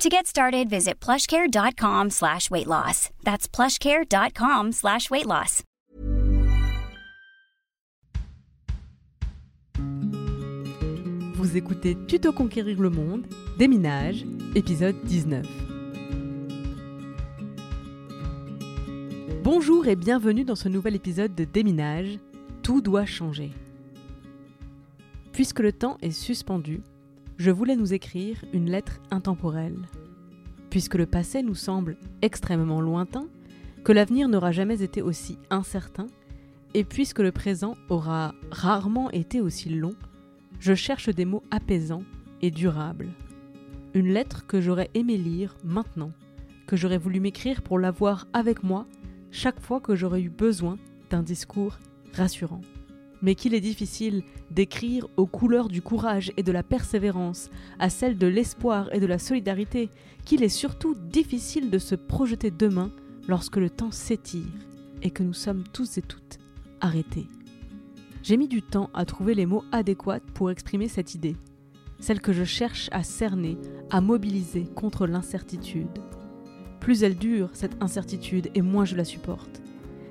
To get started, visit plushcare.com slash weight loss. That's plushcare.com slash weight loss. Vous écoutez Tuto Conquérir le Monde, Déminage, épisode 19. Bonjour et bienvenue dans ce nouvel épisode de Déminage, Tout doit changer. Puisque le temps est suspendu, je voulais nous écrire une lettre intemporelle. Puisque le passé nous semble extrêmement lointain, que l'avenir n'aura jamais été aussi incertain, et puisque le présent aura rarement été aussi long, je cherche des mots apaisants et durables. Une lettre que j'aurais aimé lire maintenant, que j'aurais voulu m'écrire pour l'avoir avec moi chaque fois que j'aurais eu besoin d'un discours rassurant. Mais qu'il est difficile d'écrire aux couleurs du courage et de la persévérance, à celles de l'espoir et de la solidarité, qu'il est surtout difficile de se projeter demain lorsque le temps s'étire et que nous sommes tous et toutes arrêtés. J'ai mis du temps à trouver les mots adéquats pour exprimer cette idée, celle que je cherche à cerner, à mobiliser contre l'incertitude. Plus elle dure, cette incertitude, et moins je la supporte.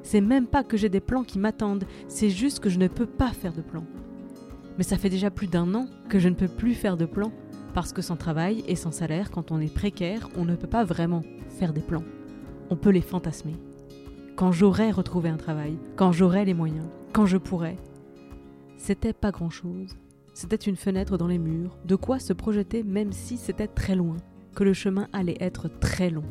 C'est même pas que j'ai des plans qui m'attendent, c'est juste que je ne peux pas faire de plans. Mais ça fait déjà plus d'un an que je ne peux plus faire de plans, parce que sans travail et sans salaire, quand on est précaire, on ne peut pas vraiment faire des plans. On peut les fantasmer. Quand j'aurai retrouvé un travail, quand j'aurai les moyens, quand je pourrai. C'était pas grand-chose. C'était une fenêtre dans les murs, de quoi se projeter même si c'était très loin, que le chemin allait être très long.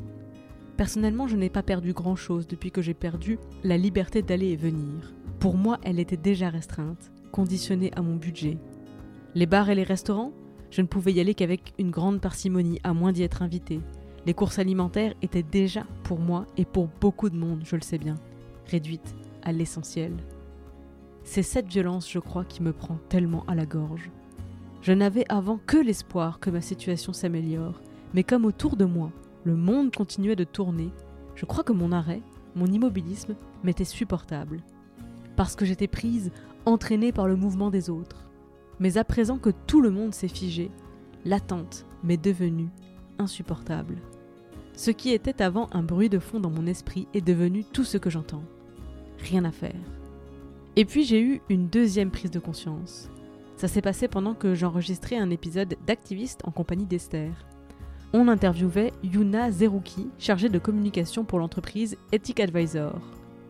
Personnellement, je n'ai pas perdu grand-chose depuis que j'ai perdu la liberté d'aller et venir. Pour moi, elle était déjà restreinte, conditionnée à mon budget. Les bars et les restaurants, je ne pouvais y aller qu'avec une grande parcimonie, à moins d'y être invité. Les courses alimentaires étaient déjà, pour moi et pour beaucoup de monde, je le sais bien, réduites à l'essentiel. C'est cette violence, je crois, qui me prend tellement à la gorge. Je n'avais avant que l'espoir que ma situation s'améliore, mais comme autour de moi, le monde continuait de tourner, je crois que mon arrêt, mon immobilisme, m'était supportable. Parce que j'étais prise, entraînée par le mouvement des autres. Mais à présent que tout le monde s'est figé, l'attente m'est devenue insupportable. Ce qui était avant un bruit de fond dans mon esprit est devenu tout ce que j'entends. Rien à faire. Et puis j'ai eu une deuxième prise de conscience. Ça s'est passé pendant que j'enregistrais un épisode d'activiste en compagnie d'Esther on interviewait Yuna Zerouki, chargée de communication pour l'entreprise Ethic Advisor.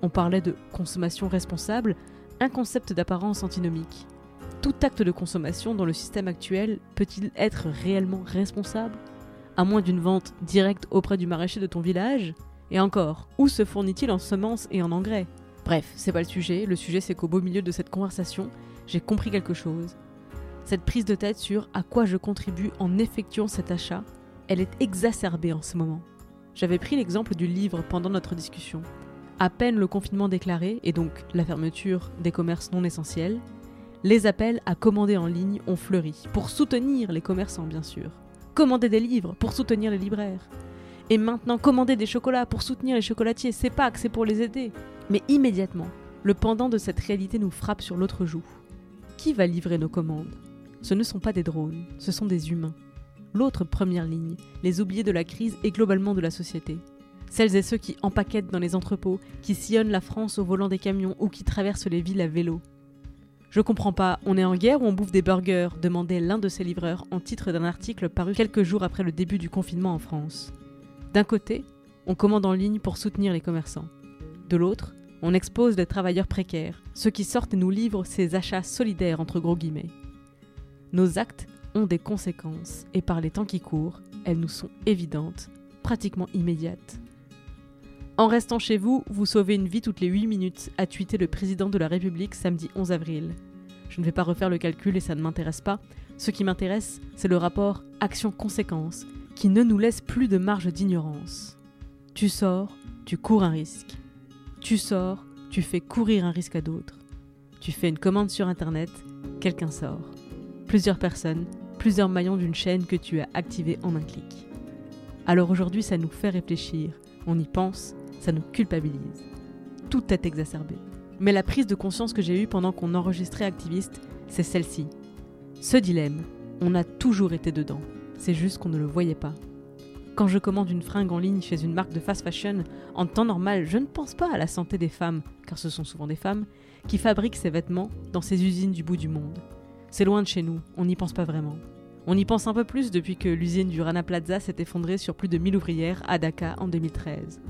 On parlait de consommation responsable, un concept d'apparence antinomique. Tout acte de consommation dans le système actuel peut-il être réellement responsable? À moins d'une vente directe auprès du maraîcher de ton village? Et encore, où se fournit-il en semences et en engrais? Bref, c'est pas le sujet, le sujet c'est qu'au beau milieu de cette conversation, j'ai compris quelque chose. Cette prise de tête sur à quoi je contribue en effectuant cet achat elle est exacerbée en ce moment. J'avais pris l'exemple du livre pendant notre discussion. À peine le confinement déclaré, et donc la fermeture des commerces non essentiels, les appels à commander en ligne ont fleuri, pour soutenir les commerçants bien sûr. Commander des livres pour soutenir les libraires. Et maintenant commander des chocolats pour soutenir les chocolatiers, c'est pas que c'est pour les aider. Mais immédiatement, le pendant de cette réalité nous frappe sur l'autre joue. Qui va livrer nos commandes? Ce ne sont pas des drones, ce sont des humains l'autre première ligne, les oubliés de la crise et globalement de la société. Celles et ceux qui empaquettent dans les entrepôts, qui sillonnent la France au volant des camions ou qui traversent les villes à vélo. Je comprends pas, on est en guerre ou on bouffe des burgers demandait l'un de ses livreurs en titre d'un article paru quelques jours après le début du confinement en France. D'un côté, on commande en ligne pour soutenir les commerçants. De l'autre, on expose les travailleurs précaires, ceux qui sortent et nous livrent ces achats solidaires entre gros guillemets. Nos actes des conséquences et par les temps qui courent, elles nous sont évidentes, pratiquement immédiates. En restant chez vous, vous sauvez une vie toutes les 8 minutes, a tweeté le président de la République samedi 11 avril. Je ne vais pas refaire le calcul et ça ne m'intéresse pas. Ce qui m'intéresse, c'est le rapport action-conséquence, qui ne nous laisse plus de marge d'ignorance. Tu sors, tu cours un risque. Tu sors, tu fais courir un risque à d'autres. Tu fais une commande sur Internet, quelqu'un sort. Plusieurs personnes, plusieurs maillons d'une chaîne que tu as activée en un clic. Alors aujourd'hui, ça nous fait réfléchir, on y pense, ça nous culpabilise. Tout est exacerbé. Mais la prise de conscience que j'ai eue pendant qu'on enregistrait Activiste, c'est celle-ci. Ce dilemme, on a toujours été dedans, c'est juste qu'on ne le voyait pas. Quand je commande une fringue en ligne chez une marque de fast fashion, en temps normal, je ne pense pas à la santé des femmes, car ce sont souvent des femmes, qui fabriquent ces vêtements dans ces usines du bout du monde. C'est loin de chez nous, on n'y pense pas vraiment. On y pense un peu plus depuis que l'usine du Rana Plaza s'est effondrée sur plus de 1000 ouvrières à Dakar en 2013.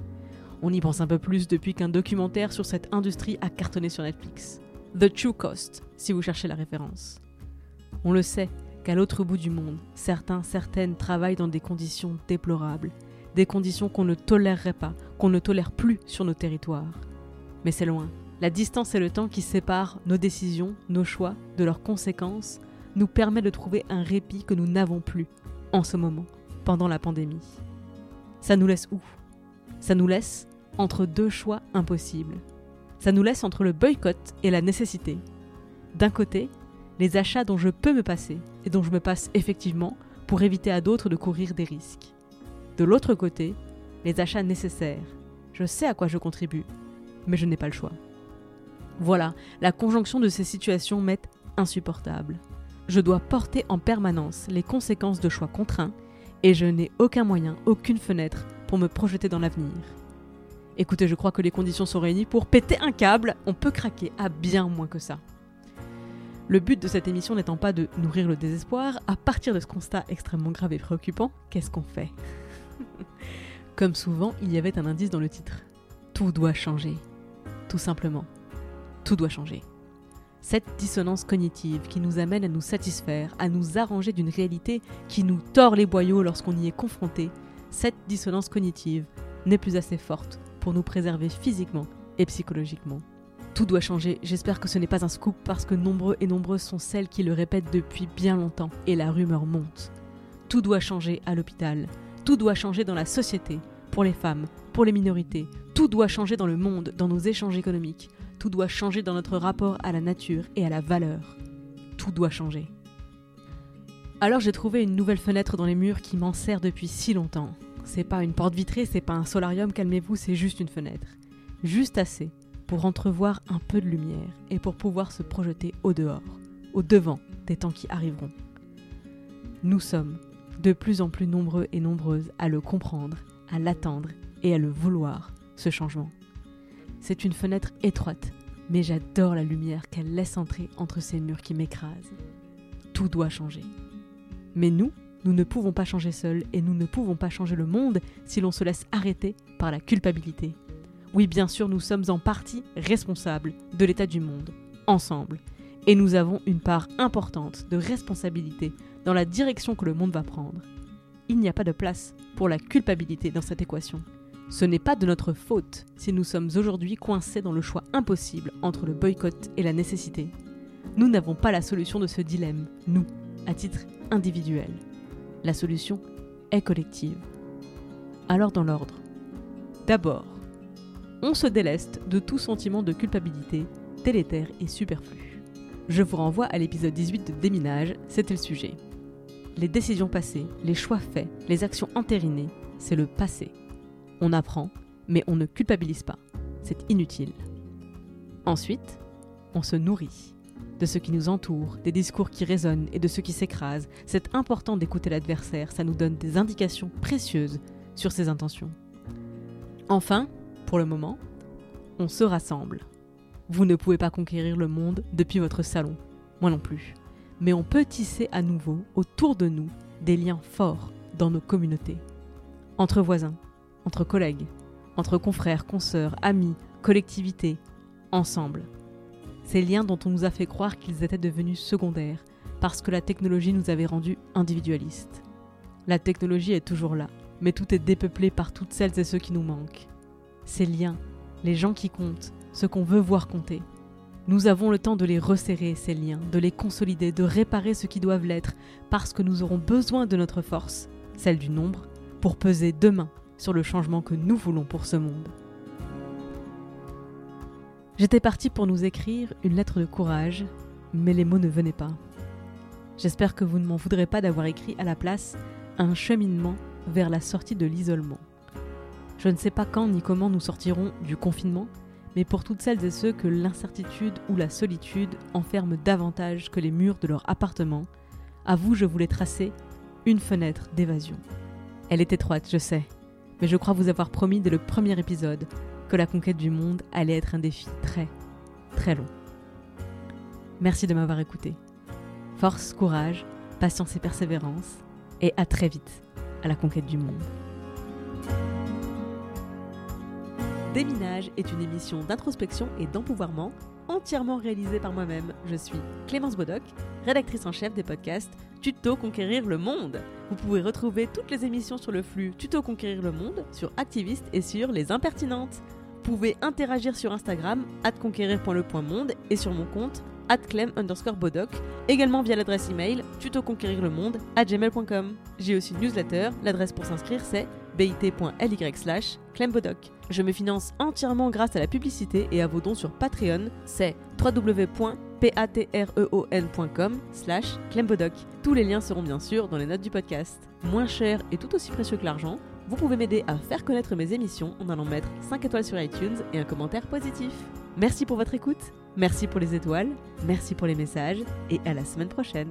On y pense un peu plus depuis qu'un documentaire sur cette industrie a cartonné sur Netflix. The True Cost, si vous cherchez la référence. On le sait qu'à l'autre bout du monde, certains, certaines travaillent dans des conditions déplorables, des conditions qu'on ne tolérerait pas, qu'on ne tolère plus sur nos territoires. Mais c'est loin. La distance et le temps qui séparent nos décisions, nos choix, de leurs conséquences, nous permet de trouver un répit que nous n'avons plus en ce moment, pendant la pandémie. Ça nous laisse où? Ça nous laisse entre deux choix impossibles. Ça nous laisse entre le boycott et la nécessité. D'un côté, les achats dont je peux me passer et dont je me passe effectivement pour éviter à d'autres de courir des risques. De l'autre côté, les achats nécessaires. Je sais à quoi je contribue, mais je n'ai pas le choix. Voilà, la conjonction de ces situations m'est insupportable. Je dois porter en permanence les conséquences de choix contraints et je n'ai aucun moyen, aucune fenêtre pour me projeter dans l'avenir. Écoutez, je crois que les conditions sont réunies pour péter un câble, on peut craquer à bien moins que ça. Le but de cette émission n'étant pas de nourrir le désespoir, à partir de ce constat extrêmement grave et préoccupant, qu'est-ce qu'on fait? Comme souvent, il y avait un indice dans le titre. Tout doit changer. Tout simplement. Tout doit changer. Cette dissonance cognitive qui nous amène à nous satisfaire, à nous arranger d'une réalité qui nous tord les boyaux lorsqu'on y est confronté, cette dissonance cognitive n'est plus assez forte pour nous préserver physiquement et psychologiquement. Tout doit changer, j'espère que ce n'est pas un scoop parce que nombreux et nombreuses sont celles qui le répètent depuis bien longtemps et la rumeur monte. Tout doit changer à l'hôpital, tout doit changer dans la société, pour les femmes, pour les minorités, tout doit changer dans le monde, dans nos échanges économiques, tout doit changer dans notre rapport à la nature et à la valeur. Tout doit changer. Alors j'ai trouvé une nouvelle fenêtre dans les murs qui m'en sert depuis si longtemps. C'est pas une porte vitrée, c'est pas un solarium, calmez-vous, c'est juste une fenêtre. Juste assez pour entrevoir un peu de lumière et pour pouvoir se projeter au dehors, au devant des temps qui arriveront. Nous sommes de plus en plus nombreux et nombreuses à le comprendre, à l'attendre et à le vouloir, ce changement. C'est une fenêtre étroite, mais j'adore la lumière qu'elle laisse entrer entre ces murs qui m'écrasent. Tout doit changer. Mais nous, nous ne pouvons pas changer seuls et nous ne pouvons pas changer le monde si l'on se laisse arrêter par la culpabilité. Oui, bien sûr, nous sommes en partie responsables de l'état du monde, ensemble. Et nous avons une part importante de responsabilité dans la direction que le monde va prendre. Il n'y a pas de place pour la culpabilité dans cette équation. Ce n'est pas de notre faute si nous sommes aujourd'hui coincés dans le choix impossible entre le boycott et la nécessité. Nous n'avons pas la solution de ce dilemme, nous, à titre individuel. La solution est collective. Alors dans l'ordre. D'abord, on se déleste de tout sentiment de culpabilité, délétère et superflu. Je vous renvoie à l'épisode 18 de Déminage, c'était le sujet. Les décisions passées, les choix faits, les actions entérinées, c'est le passé. On apprend, mais on ne culpabilise pas. C'est inutile. Ensuite, on se nourrit de ce qui nous entoure, des discours qui résonnent et de ceux qui s'écrasent. C'est important d'écouter l'adversaire, ça nous donne des indications précieuses sur ses intentions. Enfin, pour le moment, on se rassemble. Vous ne pouvez pas conquérir le monde depuis votre salon, moi non plus. Mais on peut tisser à nouveau autour de nous des liens forts dans nos communautés. Entre voisins, entre collègues, entre confrères, consoeurs, amis, collectivités, ensemble ces liens dont on nous a fait croire qu'ils étaient devenus secondaires, parce que la technologie nous avait rendus individualistes. La technologie est toujours là, mais tout est dépeuplé par toutes celles et ceux qui nous manquent. Ces liens, les gens qui comptent, ce qu'on veut voir compter. Nous avons le temps de les resserrer, ces liens, de les consolider, de réparer ce qui doivent l'être, parce que nous aurons besoin de notre force, celle du nombre, pour peser demain sur le changement que nous voulons pour ce monde. J'étais partie pour nous écrire une lettre de courage, mais les mots ne venaient pas. J'espère que vous ne m'en voudrez pas d'avoir écrit à la place un cheminement vers la sortie de l'isolement. Je ne sais pas quand ni comment nous sortirons du confinement, mais pour toutes celles et ceux que l'incertitude ou la solitude enferment davantage que les murs de leur appartement, à vous je voulais tracer une fenêtre d'évasion. Elle est étroite, je sais, mais je crois vous avoir promis dès le premier épisode que la conquête du monde allait être un défi très, très long. Merci de m'avoir écouté. Force, courage, patience et persévérance, et à très vite à la conquête du monde. Déminage est une émission d'introspection et d'empouvoirment entièrement réalisée par moi-même. Je suis Clémence Bodoc, rédactrice en chef des podcasts Tuto Conquérir le Monde. Vous pouvez retrouver toutes les émissions sur le flux Tuto Conquérir le Monde, sur Activiste et sur Les Impertinentes. Vous pouvez interagir sur Instagram, conquérir.le.monde et sur mon compte clem underscore bodoc, également via l'adresse email tutoconquérirlemonde gmail.com. J'ai aussi une newsletter, l'adresse pour s'inscrire c'est bit.ly slash. Je me finance entièrement grâce à la publicité et à vos dons sur Patreon, c'est www.patreon.com slash clembodoc. Tous les liens seront bien sûr dans les notes du podcast. Moins cher et tout aussi précieux que l'argent, vous pouvez m'aider à faire connaître mes émissions en allant mettre 5 étoiles sur iTunes et un commentaire positif. Merci pour votre écoute, merci pour les étoiles, merci pour les messages et à la semaine prochaine.